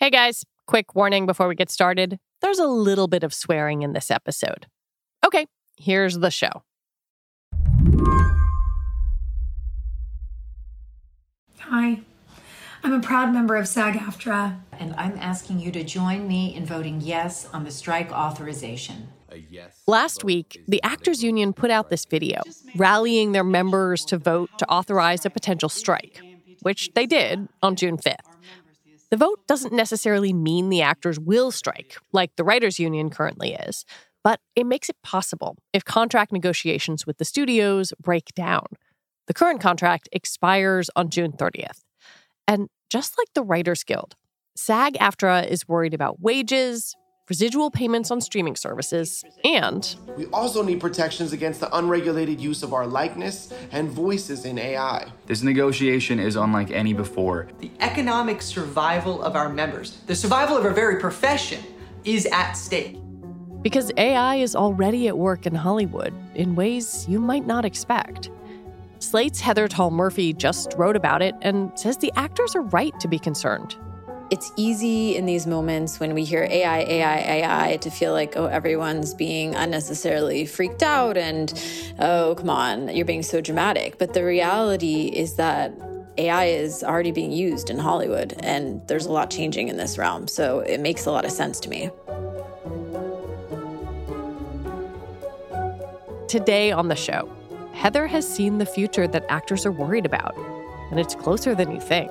Hey guys, quick warning before we get started. There's a little bit of swearing in this episode. Okay, here's the show. Hi, I'm a proud member of SAG AFTRA. And I'm asking you to join me in voting yes on the strike authorization. Yes Last week, the Actors Union put out this video rallying their members to vote to authorize a potential strike, which they did on June 5th. The vote doesn't necessarily mean the actors will strike, like the writers' union currently is, but it makes it possible if contract negotiations with the studios break down. The current contract expires on June 30th. And just like the Writers Guild, SAG AFTRA is worried about wages, residual payments on streaming services, and we also need protections against the unregulated use of our likeness and voices in AI. This negotiation is unlike any before. The economic survival of our members, the survival of our very profession, is at stake. Because AI is already at work in Hollywood in ways you might not expect. Slate's Heather Tal Murphy just wrote about it and says the actors are right to be concerned it's easy in these moments when we hear AI, AI, AI to feel like, oh, everyone's being unnecessarily freaked out and, oh, come on, you're being so dramatic. But the reality is that AI is already being used in Hollywood and there's a lot changing in this realm. So it makes a lot of sense to me. Today on the show, Heather has seen the future that actors are worried about, and it's closer than you think.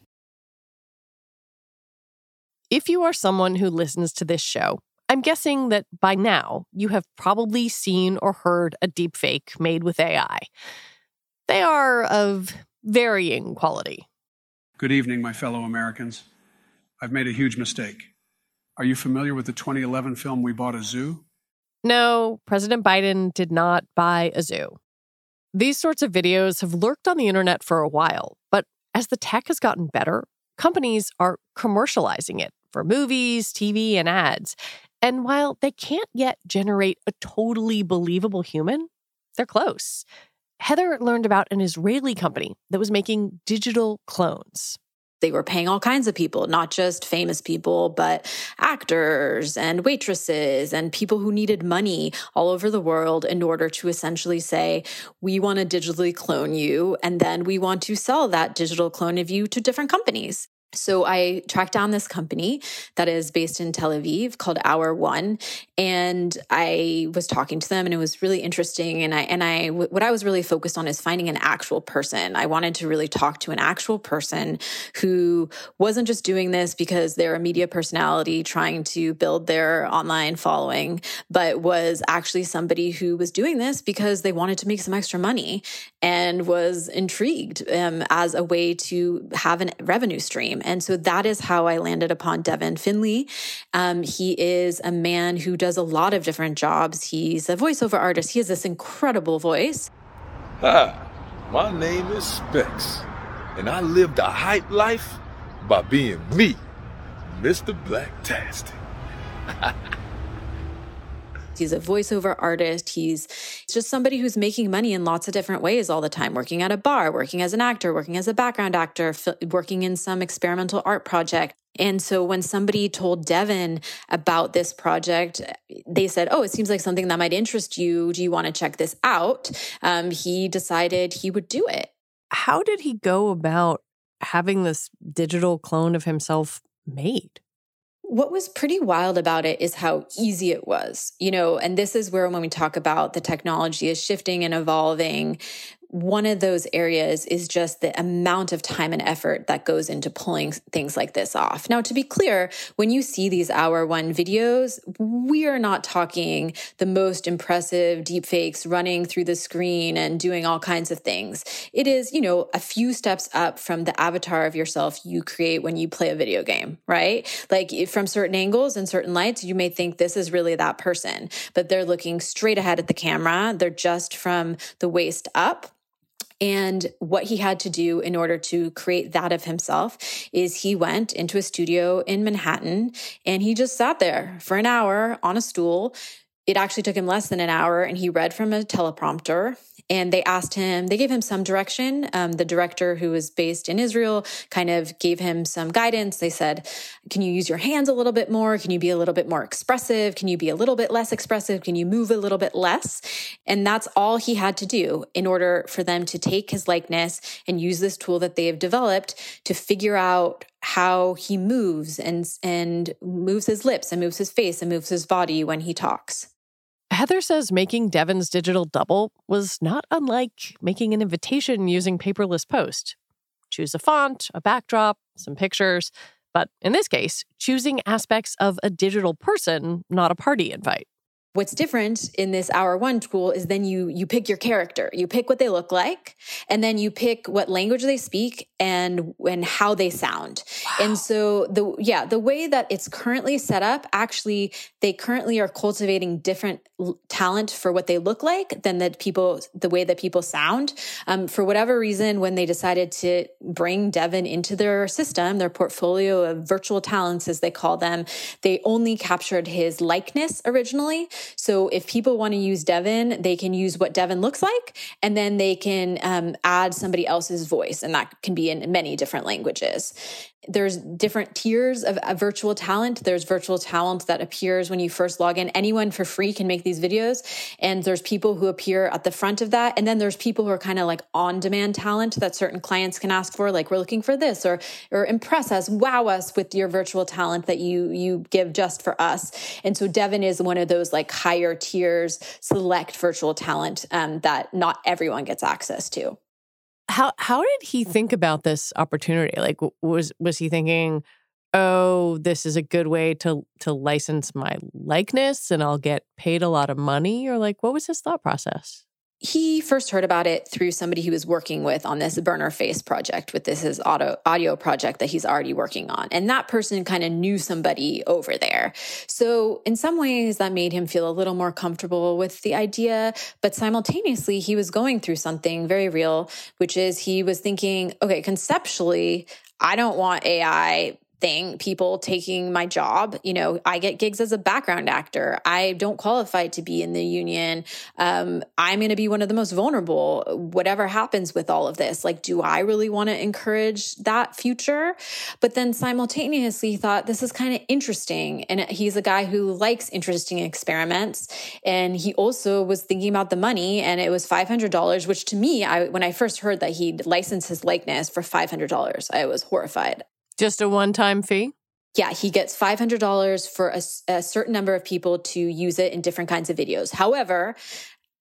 If you are someone who listens to this show, I'm guessing that by now you have probably seen or heard a deepfake made with AI. They are of varying quality. Good evening, my fellow Americans. I've made a huge mistake. Are you familiar with the 2011 film We Bought a Zoo? No, President Biden did not buy a zoo. These sorts of videos have lurked on the internet for a while, but as the tech has gotten better, companies are commercializing it for movies, TV, and ads. And while they can't yet generate a totally believable human, they're close. Heather learned about an Israeli company that was making digital clones. They were paying all kinds of people, not just famous people, but actors and waitresses and people who needed money all over the world in order to essentially say, we want to digitally clone you. And then we want to sell that digital clone of you to different companies. So I tracked down this company that is based in Tel Aviv called Hour One, and I was talking to them, and it was really interesting. And I and I what I was really focused on is finding an actual person. I wanted to really talk to an actual person who wasn't just doing this because they're a media personality trying to build their online following, but was actually somebody who was doing this because they wanted to make some extra money and was intrigued um, as a way to have a revenue stream. And so that is how I landed upon Devin Finley. Um, he is a man who does a lot of different jobs. He's a voiceover artist. He has this incredible voice. Hi, my name is Specs, and I live the hype life by being me, Mr. Blacktastic. He's a voiceover artist. He's just somebody who's making money in lots of different ways all the time, working at a bar, working as an actor, working as a background actor, working in some experimental art project. And so when somebody told Devin about this project, they said, Oh, it seems like something that might interest you. Do you want to check this out? Um, he decided he would do it. How did he go about having this digital clone of himself made? What was pretty wild about it is how easy it was, you know, and this is where when we talk about the technology is shifting and evolving, one of those areas is just the amount of time and effort that goes into pulling things like this off. Now, to be clear, when you see these hour one videos, we are not talking the most impressive deepfakes running through the screen and doing all kinds of things. It is, you know, a few steps up from the avatar of yourself you create when you play a video game, right? Like from certain angles and certain lights, you may think this is really that person, but they're looking straight ahead at the camera. They're just from the waist up and what he had to do in order to create that of himself is he went into a studio in Manhattan and he just sat there for an hour on a stool. It actually took him less than an hour and he read from a teleprompter and they asked him, they gave him some direction. Um, the director, who was based in Israel, kind of gave him some guidance. They said, Can you use your hands a little bit more? Can you be a little bit more expressive? Can you be a little bit less expressive? Can you move a little bit less? And that's all he had to do in order for them to take his likeness and use this tool that they have developed to figure out how he moves and and moves his lips and moves his face and moves his body when he talks. Heather says making Devin's digital double was not unlike making an invitation using paperless post. Choose a font, a backdrop, some pictures, but in this case, choosing aspects of a digital person, not a party invite. What's different in this hour one tool is then you you pick your character. You pick what they look like and then you pick what language they speak and and how they sound. Wow. And so the yeah, the way that it's currently set up, actually they currently are cultivating different talent for what they look like than the people the way that people sound. Um, for whatever reason, when they decided to bring Devin into their system, their portfolio of virtual talents as they call them, they only captured his likeness originally. So if people want to use Devin, they can use what Devin looks like, and then they can um, add somebody else's voice, and that can be in many different languages there's different tiers of, virtual talent. There's virtual talent that appears when you first log in. Anyone for free can make these videos. And there's people who appear at the front of that. And then there's people who are kind of like on demand talent that certain clients can ask for. Like we're looking for this or, or impress us, wow us with your virtual talent that you, you give just for us. And so Devin is one of those like higher tiers, select virtual talent um, that not everyone gets access to how how did he think about this opportunity? Like was was he thinking, "Oh, this is a good way to to license my likeness and I'll get paid a lot of money?" Or like what was his thought process? He first heard about it through somebody he was working with on this burner face project with this his auto audio project that he's already working on. And that person kind of knew somebody over there. So in some ways that made him feel a little more comfortable with the idea. But simultaneously he was going through something very real which is he was thinking okay conceptually I don't want AI thing, people taking my job. You know, I get gigs as a background actor. I don't qualify to be in the union. Um, I'm going to be one of the most vulnerable, whatever happens with all of this. Like, do I really want to encourage that future? But then simultaneously thought this is kind of interesting. And he's a guy who likes interesting experiments. And he also was thinking about the money and it was $500, which to me, I, when I first heard that he'd license his likeness for $500, I was horrified. Just a one time fee? Yeah, he gets $500 for a, a, certain number of people to use it in different kinds of videos. However,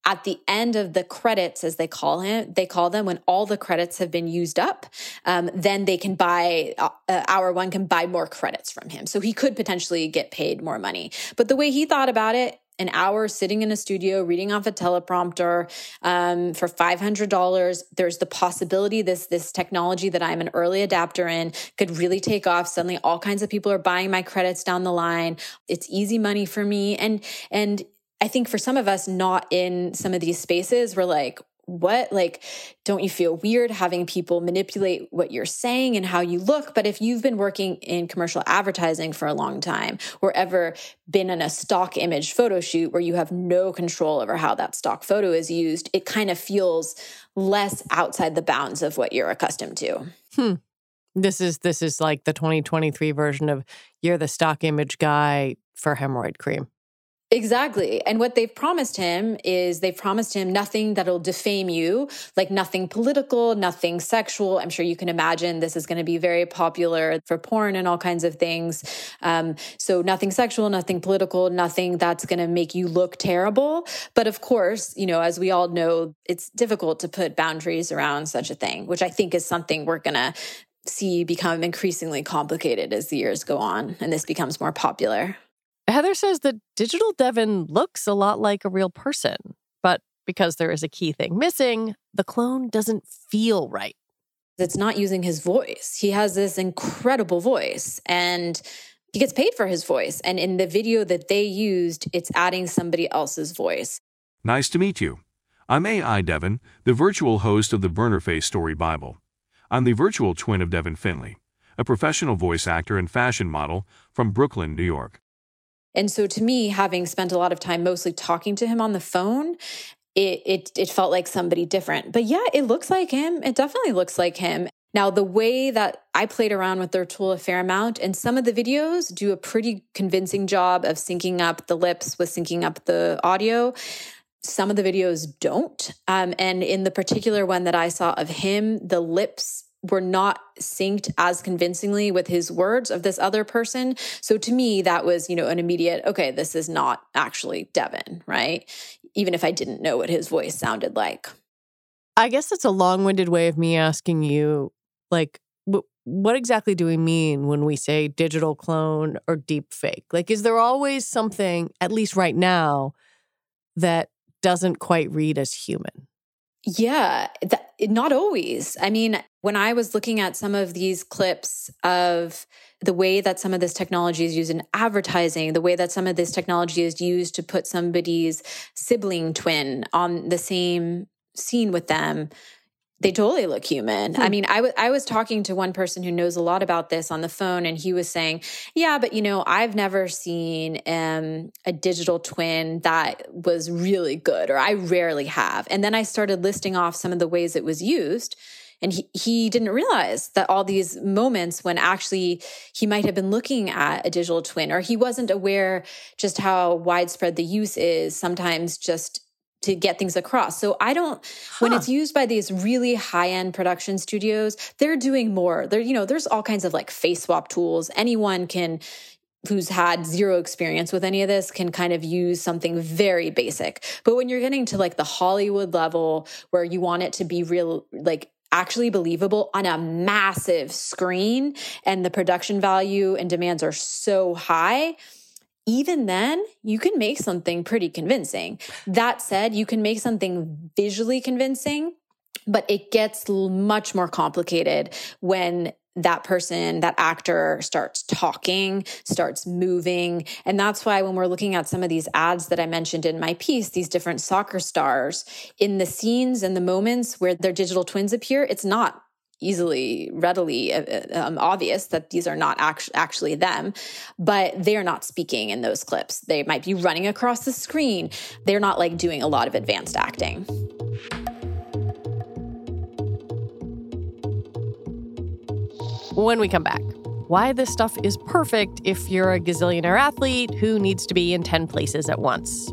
at the end of the credits, as they call him, they call them when all the credits have been used up, um, then they can buy, uh, uh, Hour One can buy more credits from him. So he could potentially get paid more money. But the way he thought about it, an hour sitting in a studio reading off a teleprompter um, for $500 there's the possibility this this technology that i'm an early adapter in could really take off. Suddenly all kinds of people are buying my credits down the line. It's easy money for me. And and I think for some of us not in some of these spaces, we're like, what? Like, don't you feel weird having people manipulate what you're saying and how you look? But if you've been working in commercial advertising for a long time or ever been in a stock image photo shoot where you have no control over how that stock photo is used, it kind of feels less outside the bounds of what you're accustomed to. Hmm. This is this is like the 2023 version of you're the stock image guy for hemorrhoid cream. Exactly. And what they've promised him is they've promised him nothing that'll defame you, like nothing political, nothing sexual. I'm sure you can imagine this is going to be very popular for porn and all kinds of things. Um, so nothing sexual, nothing political, nothing that's going to make you look terrible. But of course, you know, as we all know, it's difficult to put boundaries around such a thing, which I think is something we're going to see become increasingly complicated as the years go on and this becomes more popular. Heather says that digital Devin looks a lot like a real person, but because there is a key thing missing, the clone doesn't feel right. It's not using his voice. He has this incredible voice and he gets paid for his voice. And in the video that they used, it's adding somebody else's voice. Nice to meet you. I'm AI Devin, the virtual host of the Burner Face Story Bible. I'm the virtual twin of Devin Finley, a professional voice actor and fashion model from Brooklyn, New York. And so to me, having spent a lot of time mostly talking to him on the phone, it it it felt like somebody different. But yeah, it looks like him. It definitely looks like him. Now, the way that I played around with their tool a fair amount, and some of the videos do a pretty convincing job of syncing up the lips with syncing up the audio. Some of the videos don't. Um, and in the particular one that I saw of him, the lips were not synced as convincingly with his words of this other person. So to me, that was, you know, an immediate, okay, this is not actually Devin, right? Even if I didn't know what his voice sounded like. I guess that's a long winded way of me asking you, like, what exactly do we mean when we say digital clone or deep fake? Like, is there always something, at least right now, that doesn't quite read as human? Yeah, not always. I mean, when I was looking at some of these clips of the way that some of this technology is used in advertising, the way that some of this technology is used to put somebody's sibling twin on the same scene with them, they totally look human. Hmm. I mean, I, w- I was talking to one person who knows a lot about this on the phone, and he was saying, Yeah, but you know, I've never seen um, a digital twin that was really good, or I rarely have. And then I started listing off some of the ways it was used. And he, he didn't realize that all these moments when actually he might have been looking at a digital twin, or he wasn't aware just how widespread the use is, sometimes just to get things across. So I don't huh. when it's used by these really high-end production studios, they're doing more. There you know, there's all kinds of like face swap tools. Anyone can who's had zero experience with any of this can kind of use something very basic. But when you're getting to like the Hollywood level where you want it to be real like actually believable on a massive screen and the production value and demands are so high, even then, you can make something pretty convincing. That said, you can make something visually convincing, but it gets much more complicated when that person, that actor starts talking, starts moving. And that's why when we're looking at some of these ads that I mentioned in my piece, these different soccer stars, in the scenes and the moments where their digital twins appear, it's not easily readily uh, uh, um, obvious that these are not act- actually them but they're not speaking in those clips. They might be running across the screen. They're not like doing a lot of advanced acting. When we come back. Why this stuff is perfect if you're a gazillionaire athlete who needs to be in 10 places at once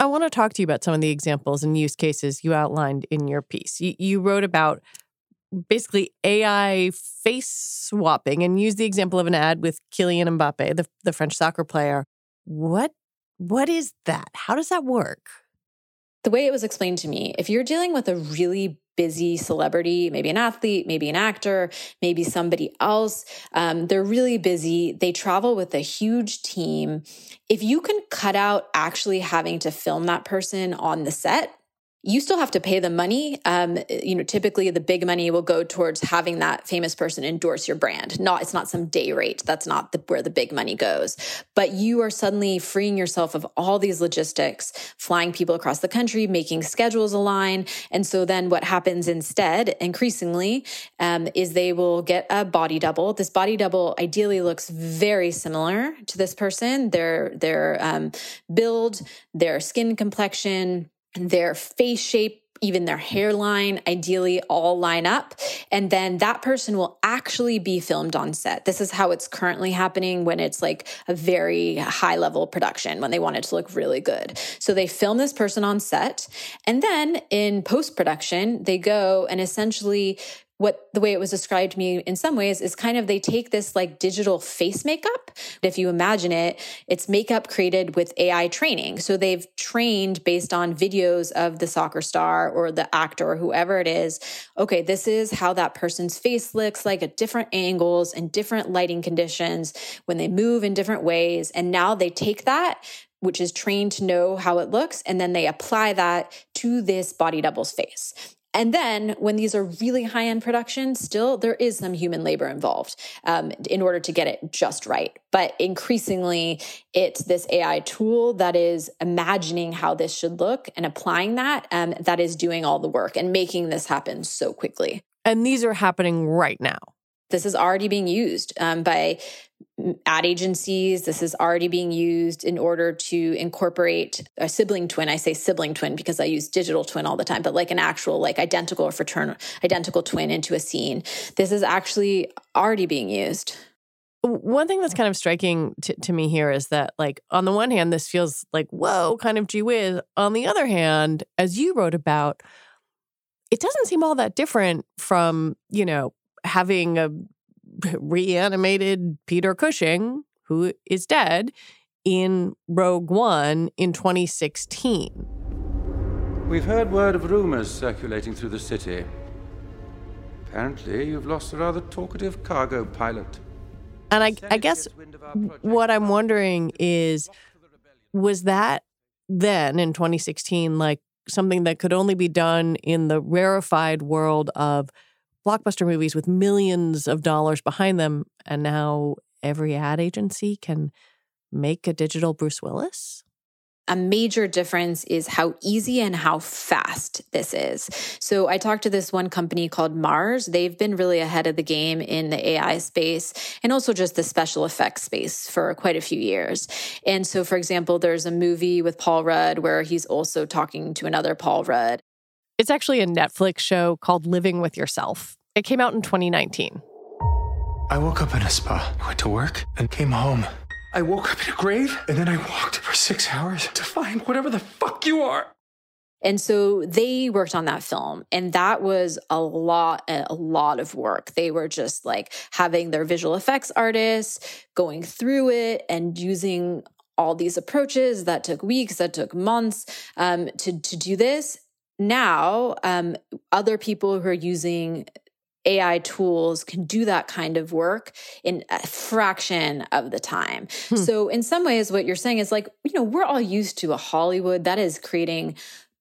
I want to talk to you about some of the examples and use cases you outlined in your piece. You, you wrote about basically AI face swapping and used the example of an ad with Kylian Mbappe, the, the French soccer player. What what is that? How does that work? The way it was explained to me, if you're dealing with a really busy celebrity, maybe an athlete, maybe an actor, maybe somebody else. Um, they're really busy. They travel with a huge team. If you can cut out actually having to film that person on the set, you still have to pay the money. Um, you know, typically the big money will go towards having that famous person endorse your brand. Not, it's not some day rate. That's not the, where the big money goes. But you are suddenly freeing yourself of all these logistics, flying people across the country, making schedules align. And so then what happens instead, increasingly, um, is they will get a body double. This body double ideally looks very similar to this person. Their their um, build, their skin complexion their face shape, even their hairline, ideally all line up. And then that person will actually be filmed on set. This is how it's currently happening when it's like a very high level production, when they want it to look really good. So they film this person on set. And then in post production, they go and essentially what the way it was described to me in some ways is kind of they take this like digital face makeup. If you imagine it, it's makeup created with AI training. So they've trained based on videos of the soccer star or the actor or whoever it is. Okay, this is how that person's face looks like at different angles and different lighting conditions when they move in different ways. And now they take that which is trained to know how it looks. And then they apply that to this body double's face. And then when these are really high end productions, still there is some human labor involved um, in order to get it just right. But increasingly, it's this AI tool that is imagining how this should look and applying that um, that is doing all the work and making this happen so quickly. And these are happening right now. This is already being used um, by ad agencies. This is already being used in order to incorporate a sibling twin. I say sibling twin because I use digital twin all the time, but like an actual, like identical or fraternal, identical twin into a scene. This is actually already being used. One thing that's kind of striking to, to me here is that, like, on the one hand, this feels like, whoa, kind of gee whiz. On the other hand, as you wrote about, it doesn't seem all that different from, you know, having a reanimated Peter Cushing, who is dead, in Rogue One in 2016. We've heard word of rumors circulating through the city. Apparently, you've lost a rather talkative cargo pilot. And I, I guess what I'm wondering is was that then in 2016 like something that could only be done in the rarefied world of blockbuster movies with millions of dollars behind them, and now every ad agency can make a digital Bruce Willis? a major difference is how easy and how fast this is. So I talked to this one company called MARZ. They've been really ahead of the game in the AI space and also just the special effects space for quite a few years. And so, for example, there's a movie with Paul Rudd where he's also talking to another Paul Rudd. It's actually a Netflix show called Living with Yourself. It came out in 2019. I woke up in a spa, went to work, and came home. I woke up in a grave, and then I walked for six hours to find whatever the fuck you are. And so they worked on that film and that was a lot, a lot of work. They were just like having their visual effects artists going through it and using all these approaches that took weeks, that took months um, to, to do this now um, other people who are using AI tools can do that kind of work in a fraction of the time. Hmm. So, in some ways, what you're saying is like, you know, we're all used to a Hollywood that is creating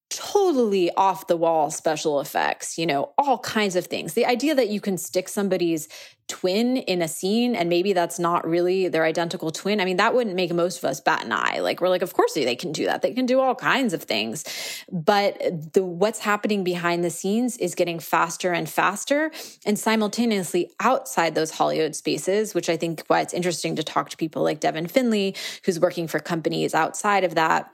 totally off the wall special effects, you know, all kinds of things. The idea that you can stick somebody's twin in a scene and maybe that's not really their identical twin. I mean, that wouldn't make most of us bat an eye. Like we're like, of course they can do that. They can do all kinds of things. But the what's happening behind the scenes is getting faster and faster and simultaneously outside those Hollywood spaces, which I think why it's interesting to talk to people like Devin Finley, who's working for companies outside of that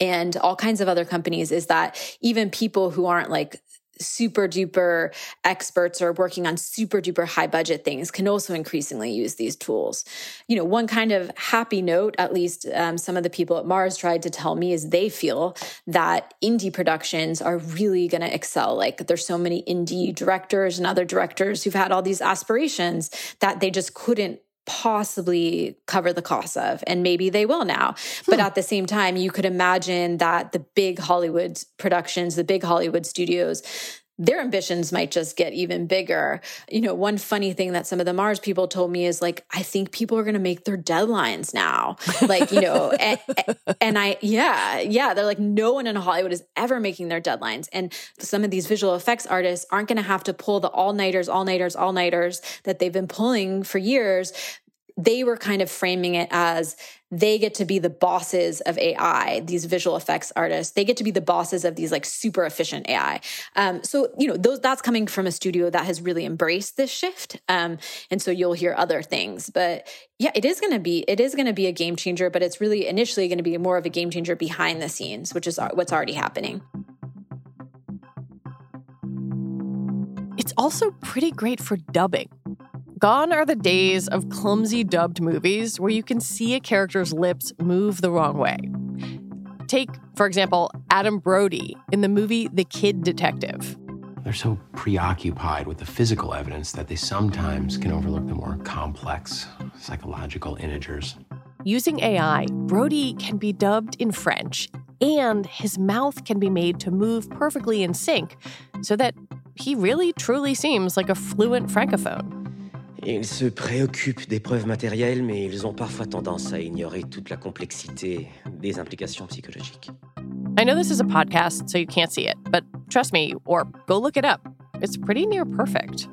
and all kinds of other companies is that even people who aren't like super duper experts or working on super duper high budget things can also increasingly use these tools. You know, one kind of happy note, at least um, some of the people at MARZ tried to tell me, is they feel that indie productions are really going to excel. Like there's so many indie directors and other directors who've had all these aspirations that they just couldn't possibly cover the cost of and maybe they will now but hmm. at the same time you could imagine that the big hollywood productions the big hollywood studios their ambitions might just get even bigger. You know, one funny thing that some of the MARZ people told me is like, I think people are going to make their deadlines now. Like, you know, and, and, I, yeah, yeah, they're like, no one in Hollywood is ever making their deadlines. And some of these visual effects artists aren't going to have to pull the all nighters, all nighters, all nighters that they've been pulling for years they were kind of framing it as they get to be the bosses of AI, these visual effects artists. They get to be the bosses of these like super efficient AI. Um, so, you know, those that's coming from a studio that has really embraced this shift. Um, and so you'll hear other things. But yeah, it is going to be, it is going to be a game changer, but it's really initially going to be more of a game changer behind the scenes, which is what's already happening. It's also pretty great for dubbing. Gone are the days of clumsy dubbed movies where you can see a character's lips move the wrong way. Take, for example, Adam Brody in the movie The Kid Detective. They're so preoccupied with the physical evidence that they sometimes can overlook the more complex psychological integers. Using AI, Brody can be dubbed in French, and his mouth can be made to move perfectly in sync so that he really truly seems like a fluent francophone. Ils se préoccupent des preuves matérielles, mais ils ont parfois tendance à ignorer toute la complexité des implications psychologiques. I know this is a podcast, so you can't see it, but trust me, or go look it up. It's pretty near perfect.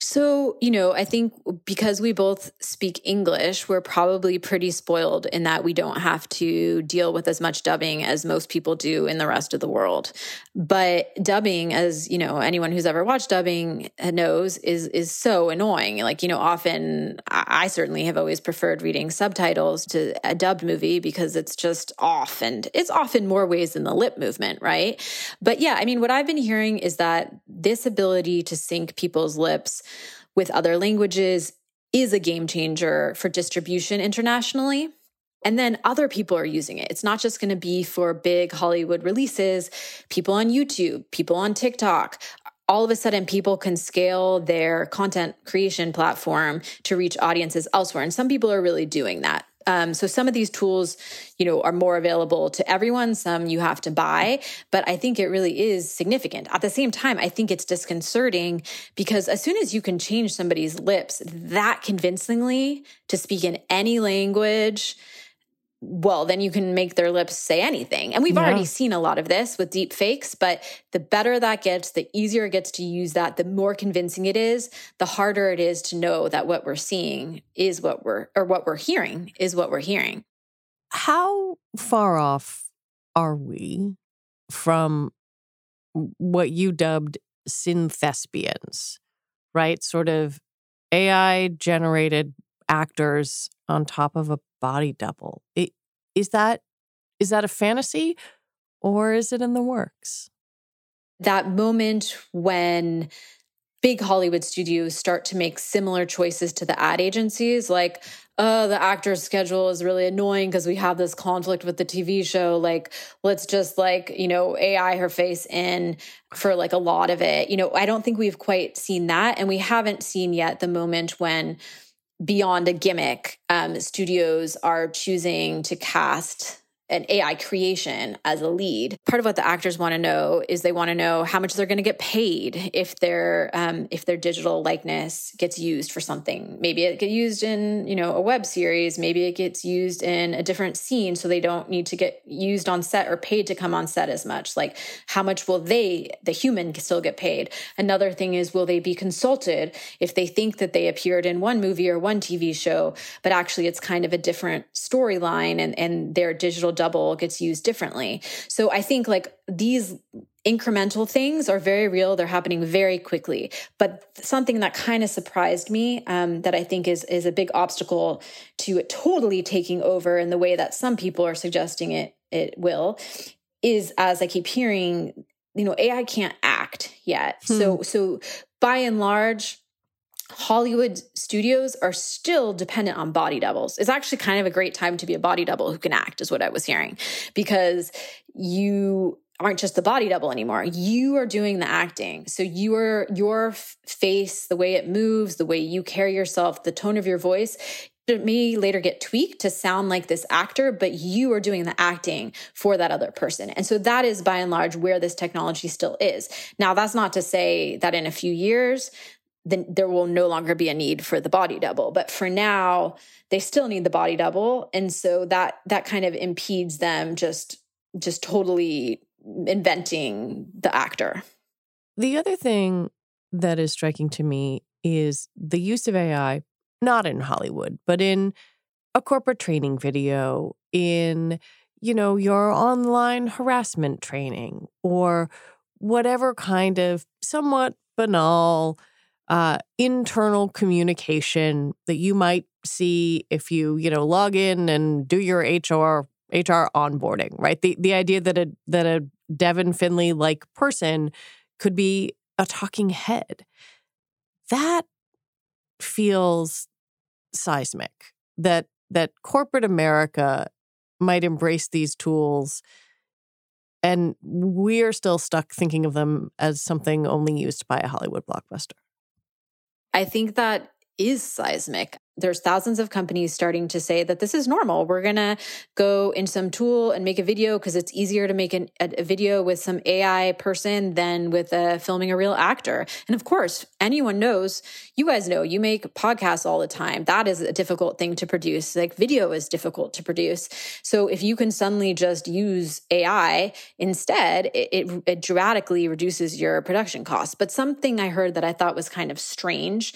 So, you know, I think because we both speak English, we're probably pretty spoiled in that we don't have to deal with as much dubbing as most people do in the rest of the world. But dubbing, as you know, anyone who's ever watched dubbing knows, is is so annoying. Like, you know, often I certainly have always preferred reading subtitles to a dubbed movie because it's just off and it's off in more ways than the lip movement, right? But yeah, I mean, what I've been hearing is that this ability to sync people's lips with other languages is a game changer for distribution internationally. And then other people are using it. It's not just going to be for big Hollywood releases. People on YouTube, people on TikTok, all of a sudden people can scale their content creation platform to reach audiences elsewhere. And some people are really doing that. Um, so some of these tools, you know, are more available to everyone. Some you have to buy, but I think it really is significant. At the same time, I think it's disconcerting because as soon as you can change somebody's lips that convincingly to speak in any language, well, then you can make their lips say anything. And we've yeah. already seen a lot of this with deep fakes, but the better that gets, the easier it gets to use that, the more convincing it is, the harder it is to know that what we're seeing is what we're, or what we're hearing is what we're hearing. How far off are we from what you dubbed synthespians, right? Sort of AI generated actors on top of a body double. It, is that is that a fantasy or is it in the works? That moment when big Hollywood studios start to make similar choices to the ad agencies, like, oh, the actor's schedule is really annoying because we have this conflict with the TV show. Like, let's just like, you know, AI her face in for like a lot of it. You know, I don't think we've quite seen that. And we haven't seen yet the moment when beyond a gimmick, um, studios are choosing to cast an AI creation as a lead. Part of what the actors want to know is they want to know how much they're going to get paid if their um, if their digital likeness gets used for something. Maybe it gets used in you know a web series. Maybe it gets used in a different scene, so they don't need to get used on set or paid to come on set as much. Like how much will they, the human, still get paid? Another thing is will they be consulted if they think that they appeared in one movie or one TV show, but actually it's kind of a different storyline and and their digital double gets used differently. So I think like these incremental things are very real. They're happening very quickly. But something that kind of surprised me, um, that I think is is a big obstacle to it totally taking over in the way that some people are suggesting it it will, is as I keep hearing, you know, AI can't act yet. Hmm. So so by and large, Hollywood studios are still dependent on body doubles. It's actually kind of a great time to be a body double who can act, is what I was hearing, because you aren't just the body double anymore. You are doing the acting. So you are your face, the way it moves, the way you carry yourself, the tone of your voice. It may later get tweaked to sound like this actor, but you are doing the acting for that other person. And so that is by and large where this technology still is. Now, that's not to say that in a few years, then there will no longer be a need for the body double. But for now, they still need the body double. And so that that kind of impedes them just just totally inventing the actor. The other thing that is striking to me is the use of AI, not in Hollywood, but in a corporate training video, in, you know, your online harassment training, or whatever kind of somewhat banal uh, internal communication that you might see if you, you know, log in and do your HR HR onboarding, right? The the idea that a that a Devin Finley like person could be a talking head. That feels seismic. That that corporate America might embrace these tools and we're still stuck thinking of them as something only used by a Hollywood blockbuster. I think that is seismic. There's thousands of companies starting to say that this is normal. We're going to go in some tool and make a video because it's easier to make an, a, a, video with some AI person than with uh, filming a real actor. And of course, anyone knows, you guys know, you make podcasts all the time. That is a difficult thing to produce. Like video is difficult to produce. So if you can suddenly just use AI instead, it, it, it dramatically reduces your production costs. But something I heard that I thought was kind of strange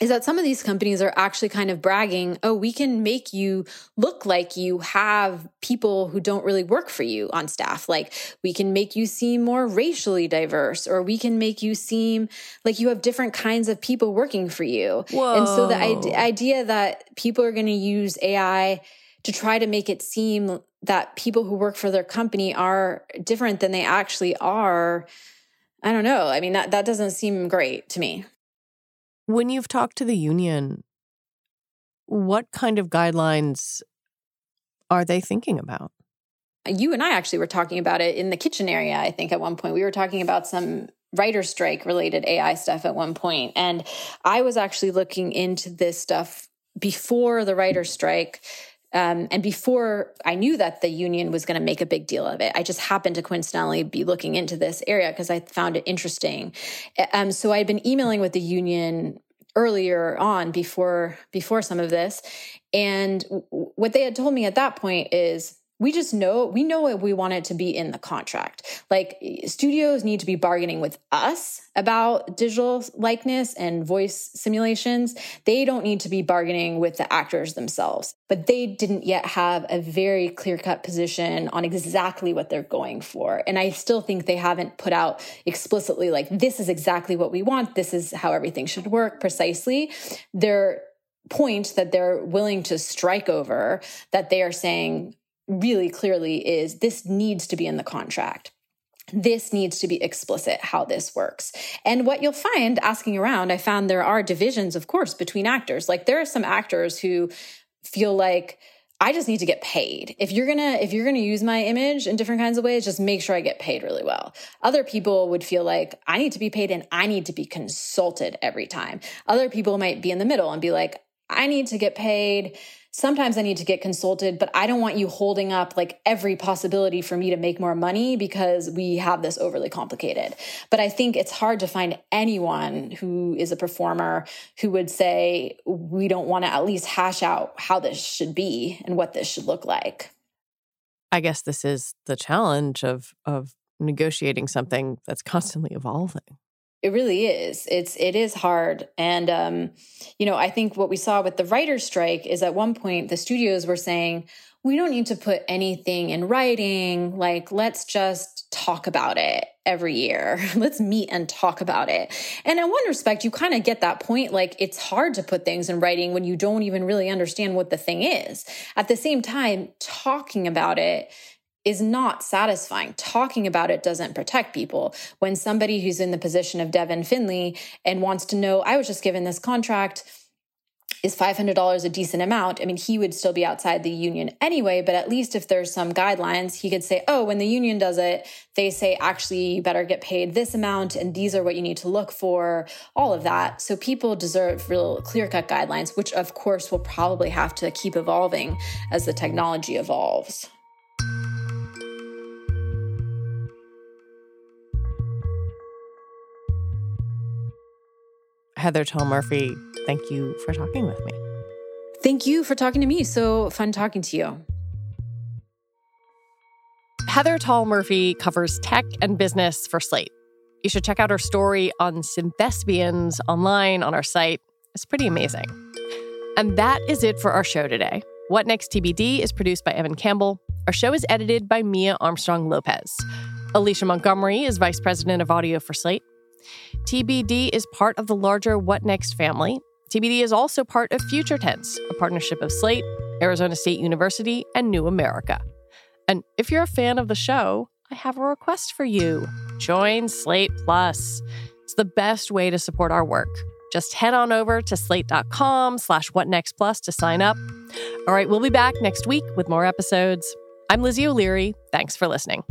is that some of these companies are actually kind of bragging, oh, we can make you look like you have people who don't really work for you on staff. Like we can make you seem more racially diverse, or we can make you seem like you have different kinds of people working for you. Whoa. And so the idea that people are going to use AI to try to make it seem that people who work for their company are different than they actually are. I don't know. I mean, that, that doesn't seem great to me. When you've talked to the union, what kind of guidelines are they thinking about? Uh, you and I actually were talking about it in the kitchen area, I think, at one point. We were talking about some writer strike related AI stuff at one. And I was actually looking into this stuff before the writer strike um, and before I knew that the union was going to make a big deal of it, I just happened to coincidentally be looking into this area because I found it interesting. Um, so I had been emailing with the union earlier on before before some of this, and what they had told me at that point is we just know we know what we want it to be in the contract. Like studios need to be bargaining with us about digital likeness and voice simulations. They don't need to be bargaining with the actors themselves. But they didn't yet have a very clear cut position on exactly what they're going for. And i still think they haven't put out explicitly like this is exactly what we want. This is how everything should work precisely. Their point that they're willing to strike over that they are saying really clearly is this needs to be in the contract this needs to be explicit how this works. And what you'll find asking around, I found there are divisions, of course, between actors. Like there are some actors who feel like, I just need to get paid. If you're gonna, if you're gonna use my image in different kinds of ways, just make sure I get paid really well. Other people would feel like I need to be paid and I need to be consulted every time. Other people might be in the middle and be like, I need to get paid. Sometimes I need to get consulted, but I don't want you holding up like every possibility for me to make more money because we have this overly complicated. But I think it's hard to find anyone who is a performer who would say, we don't want to at least hash out how this should be and what this should look like. I guess this is the challenge of of negotiating something that's constantly evolving. It really is. It's it is hard, and um, you know, I think what we saw with the writers' strike is at one point the studios were saying we don't need to put anything in writing. Like, let's just talk about it every year. let's meet and talk about it. And in one respect, you kind of get that point. Like, it's hard to put things in writing when you don't even really understand what the thing is. At the same time, talking about it is not satisfying. Talking about it doesn't protect people. When somebody who's in the position of Devin Finley and wants to know, I was just given this contract, is $500 a decent amount? I mean, he would still be outside the union anyway, but at least if there's some guidelines, he could say, oh, when the union does it, they say, actually, you better get paid this amount, and these are what you need to look for, all of that. So people deserve real clear cut guidelines, which of course will probably have to keep evolving as the technology evolves. Heather Tal Murphy, thank you for talking with me. Thank you for talking to me. So fun talking to you. Heather Tal Murphy covers tech and business for Slate. You should check out her story on synthespians online on our site. It's pretty amazing. And that is it for our show today. What Next TBD is produced by Evan Campbell. Our show is edited by Mia Armstrong Lopez. Alicia Montgomery is vice president of audio for Slate. TBD is part of the larger What Next family. TBD is also part of Future Tense, a partnership of Slate, Arizona State University, and New America. And if you're a fan of the show, I have a request for you. Join Slate Plus. It's the best way to support our work. Just head on over to slate.com slash whatnextplus to sign up. All right, we'll be back next week with more episodes. I'm Lizzie O'Leary. Thanks for listening.